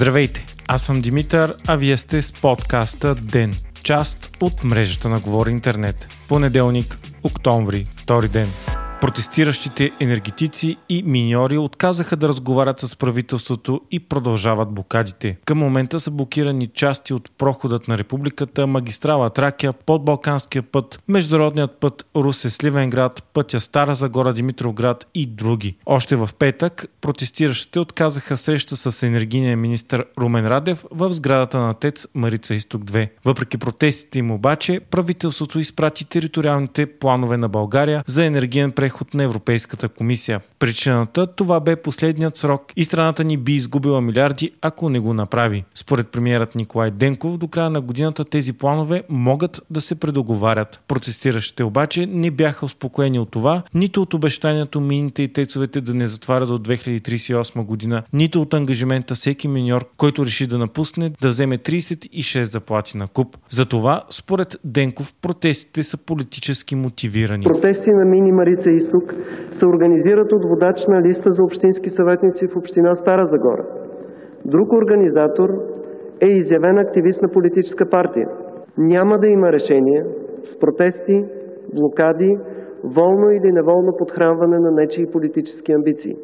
Здравейте, аз съм Димитър, а вие сте с подкаста ДЕН, част от мрежата на Говори Интернет. Понеделник, октомври, втори ден. Протестиращите енергетици и миньори отказаха да разговарят с правителството и продължават блокадите. Към момента са блокирани части от проходът на републиката, магистрала Тракия, подбалканския път, международният път Русе-Сливенград, пътя Стара Загора Димитровград и други. Още в петък протестиращите отказаха среща с енергийния министр Румен Радев в сградата на ТЕЦ Марица Исток 2. Въпреки протестите им обаче, правителството изпрати териториалните планове на България за енергиен преход преход на Европейската комисия. Причината това бе последният срок и страната ни би изгубила милиарди, ако не го направи. Според премиерът Николай Денков, до края на годината тези планове могат да се предоговарят. Протестиращите обаче не бяха успокоени от това, нито от обещанието мините и тецовете да не затварят до 2038 година, нито от ангажимента всеки миньор, който реши да напусне, да вземе 36 заплати на куп. Затова, според Денков, протестите са политически мотивирани. Протести на Мини Марица изток се организират от водач на листа за общински съветници в община Стара Загора. Друг организатор е изявен активист на политическа партия. Няма да има решение с протести, блокади, волно или неволно подхранване на нечии политически амбиции.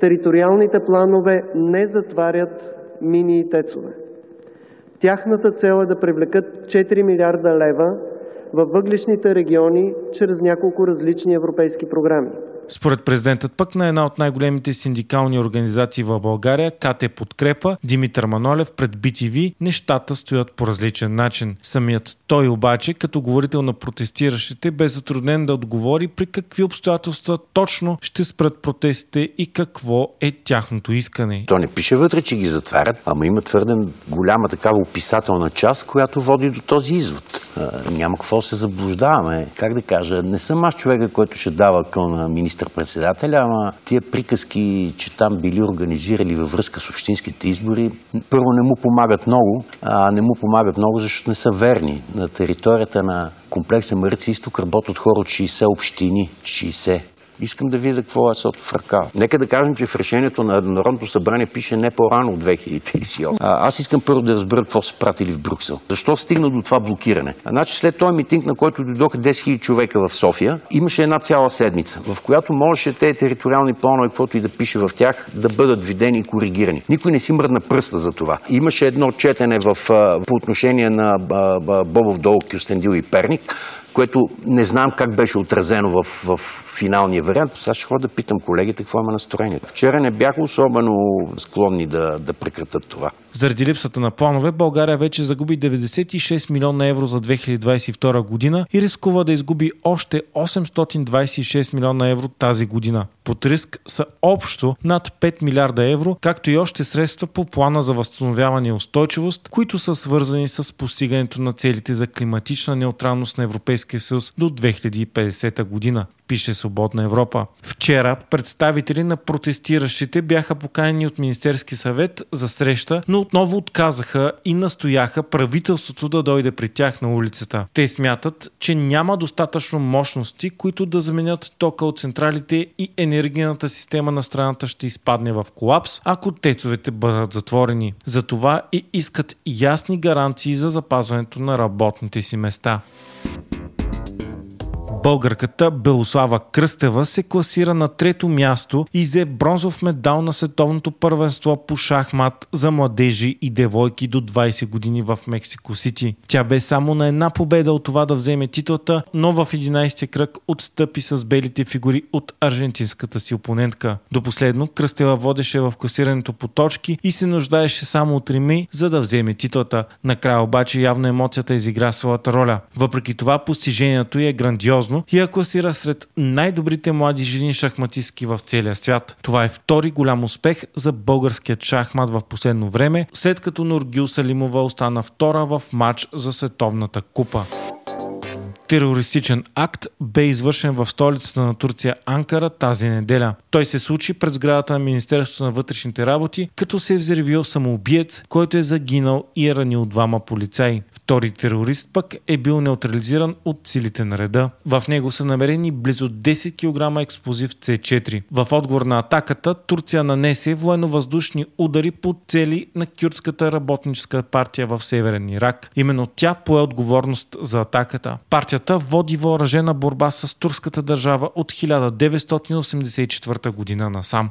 Териториалните планове не затварят мини и тецове. Тяхната цел е да привлекат 4 милиарда лева във въглишните региони чрез няколко различни европейски програми. Според президентът пък на една от най-големите синдикални организации в България, КТ Подкрепа, Димитър Манолев пред BTV, нещата стоят по различен начин. Самият той обаче, като говорител на протестиращите, бе затруднен да отговори при какви обстоятелства точно ще спрат протестите и какво е тяхното искане. То не пише вътре, че ги затварят, ама има твърде голяма такава описателна част, която води до този извод. Няма какво се заблуждаваме. Как да кажа, не съм аз човека, който ще дава към министър-председателя, ама тия приказки, че там били организирали във връзка с общинските избори, първо не му помагат много, а не му помагат много, защото не са верни. На територията на комплекса Марица Изток работят хора от 60 общини. 60. Искам да видя какво е сото в ръка. Нека да кажем, че в решението на Народното събрание пише не по-рано от 2038. А, аз искам първо да разбера какво са пратили в Брюксел. Защо стигна до това блокиране? Значи след този митинг, на който дойдоха 10 000 човека в София, имаше една цяла седмица, в която можеше тези териториални планове, каквото и да пише в тях, да бъдат видени и коригирани. Никой не си мръдна пръста за това. Имаше едно четене в, по отношение на Бобов дол, Кюстендил и Перник, което не знам как беше отразено в, в финалния вариант. Сега ще ходя да питам колегите какво има настроение. Вчера не бяха особено склонни да, да прекратат това. Заради липсата на планове, България вече загуби 96 милиона евро за 2022 година и рискува да изгуби още 826 милиона евро тази година. Под риск са общо над 5 милиарда евро, както и още средства по плана за възстановяване и устойчивост, които са свързани с постигането на целите за климатична неутралност на Европейския съюз до 2050 година пише Свободна Европа. Вчера представители на протестиращите бяха поканени от Министерски съвет за среща, но отново отказаха и настояха правителството да дойде при тях на улицата. Те смятат, че няма достатъчно мощности, които да заменят тока от централите и енергийната система на страната ще изпадне в колапс, ако тецовете бъдат затворени. Затова и искат ясни гаранции за запазването на работните си места. Българката Белослава Кръстева се класира на трето място и взе бронзов медал на световното първенство по шахмат за младежи и девойки до 20 години в Мексико Сити. Тя бе само на една победа от това да вземе титлата, но в 11 кръг отстъпи с белите фигури от аржентинската си опонентка. До последно Кръстева водеше в класирането по точки и се нуждаеше само от реми, за да вземе титлата. Накрая обаче явно емоцията изигра своята роля. Въпреки това постижението е грандиозно сериозно и я класира сред най-добрите млади жени шахматистки в целия свят. Това е втори голям успех за българският шахмат в последно време, след като Нургил Салимова остана втора в матч за световната купа. Терористичен акт бе извършен в столицата на Турция Анкара тази неделя. Той се случи пред сградата на Министерството на вътрешните работи, като се е взривил самоубиец, който е загинал и е ранил двама полицаи. Втори терорист пък е бил неутрализиран от силите на реда. В него са намерени близо 10 кг експлозив С4. В отговор на атаката Турция нанесе военно-въздушни удари по цели на кюрдската работническа партия в Северен Ирак. Именно тя пое отговорност за атаката. Партията води въоръжена борба с турската държава от 1984 година насам.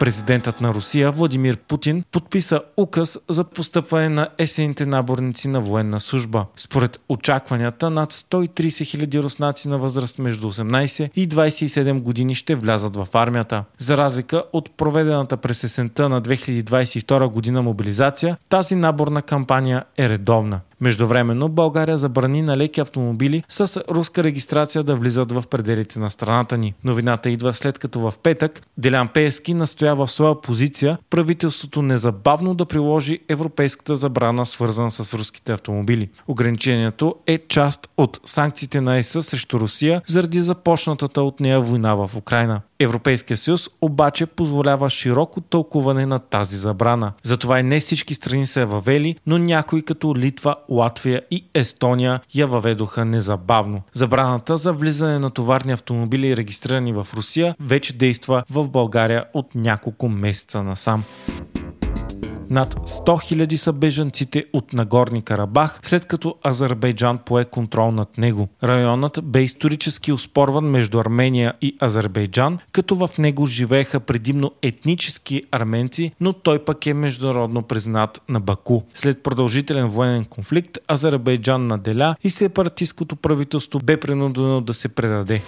Президентът на Русия Владимир Путин подписа указ за постъпване на есените наборници на военна служба. Според очакванията, над 130 хиляди руснаци на възраст между 18 и 27 години ще влязат в армията. За разлика от проведената през есента на 2022 година мобилизация, тази наборна кампания е редовна. Междувременно България забрани на леки автомобили с руска регистрация да влизат в пределите на страната ни. Новината идва след като в петък Делян Пески настоя в своя позиция правителството незабавно да приложи европейската забрана свързана с руските автомобили. Ограничението е част от санкциите на ЕС срещу Русия заради започнатата от нея война в Украина. Европейския съюз обаче позволява широко тълкуване на тази забрана. Затова и не всички страни са я въвели, но някои като Литва, Латвия и Естония я въведоха незабавно. Забраната за влизане на товарни автомобили, регистрирани в Русия, вече действа в България от няколко месеца насам. Над 100 000 са бежанците от Нагорни Карабах, след като Азербайджан пое контрол над него. Районът бе исторически оспорван между Армения и Азербайджан, като в него живееха предимно етнически арменци, но той пък е международно признат на Баку. След продължителен военен конфликт Азербайджан наделя и сепаратистското правителство бе принудено да се предаде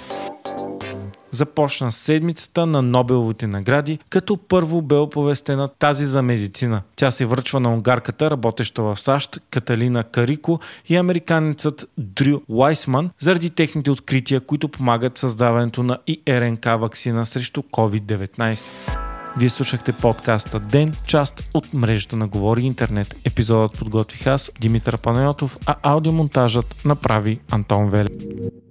започна седмицата на Нобеловите награди, като първо бе оповестена тази за медицина. Тя се връчва на унгарката, работеща в САЩ, Каталина Карико и американецът Дрю Уайсман, заради техните открития, които помагат създаването на ИРНК вакцина срещу COVID-19. Вие слушахте подкаста Ден, част от мрежата на Говори Интернет. Епизодът подготвих аз, Димитър Панайотов, а аудиомонтажът направи Антон Велев.